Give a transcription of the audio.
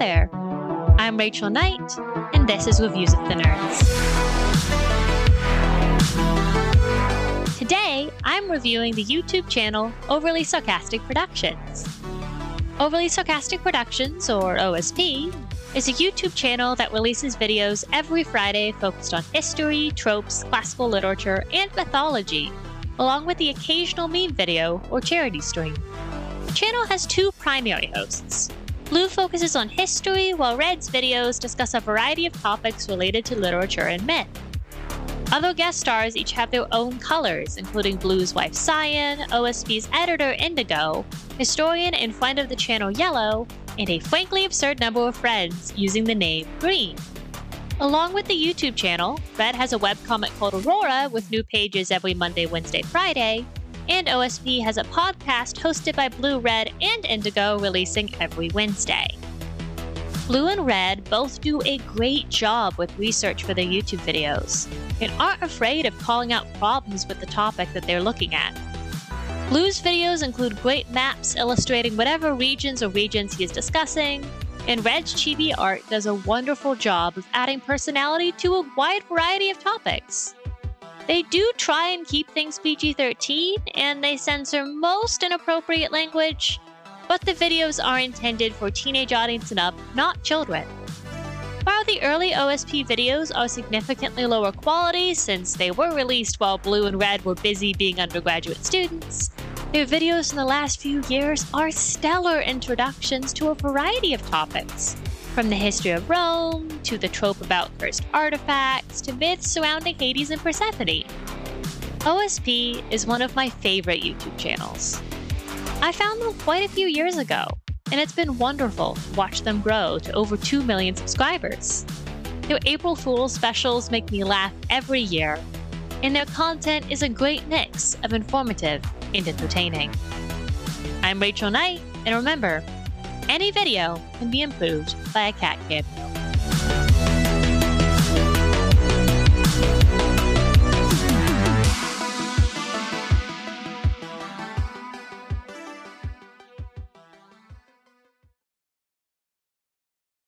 there. I'm Rachel Knight, and this is Reviews of the Nerds. Today, I'm reviewing the YouTube channel Overly Sarcastic Productions. Overly Sarcastic Productions, or OSP, is a YouTube channel that releases videos every Friday focused on history, tropes, classical literature, and mythology, along with the occasional meme video or charity stream. The channel has two primary hosts. Blue focuses on history, while Red's videos discuss a variety of topics related to literature and myth. Other guest stars each have their own colors, including Blue's wife Cyan, OSP's editor Indigo, historian and friend of the channel Yellow, and a frankly absurd number of friends using the name Green. Along with the YouTube channel, Red has a webcomic called Aurora with new pages every Monday, Wednesday, Friday, and OSP has a podcast hosted by Blue, Red, and Indigo releasing every Wednesday. Blue and Red both do a great job with research for their YouTube videos and aren't afraid of calling out problems with the topic that they're looking at. Blue's videos include great maps illustrating whatever regions or regions he is discussing, and Red's chibi art does a wonderful job of adding personality to a wide variety of topics. They do try and keep things PG 13, and they censor most inappropriate language, but the videos are intended for teenage audience and up, not children. While the early OSP videos are significantly lower quality since they were released while Blue and Red were busy being undergraduate students, their videos in the last few years are stellar introductions to a variety of topics, from the history of Rome, to the trope about cursed artifacts, to myths surrounding Hades and Persephone. OSP is one of my favorite YouTube channels. I found them quite a few years ago, and it's been wonderful to watch them grow to over 2 million subscribers. Their April Fool's specials make me laugh every year, and their content is a great mix of informative and entertaining. I'm Rachel Knight, and remember, any video can be improved by a cat cameo.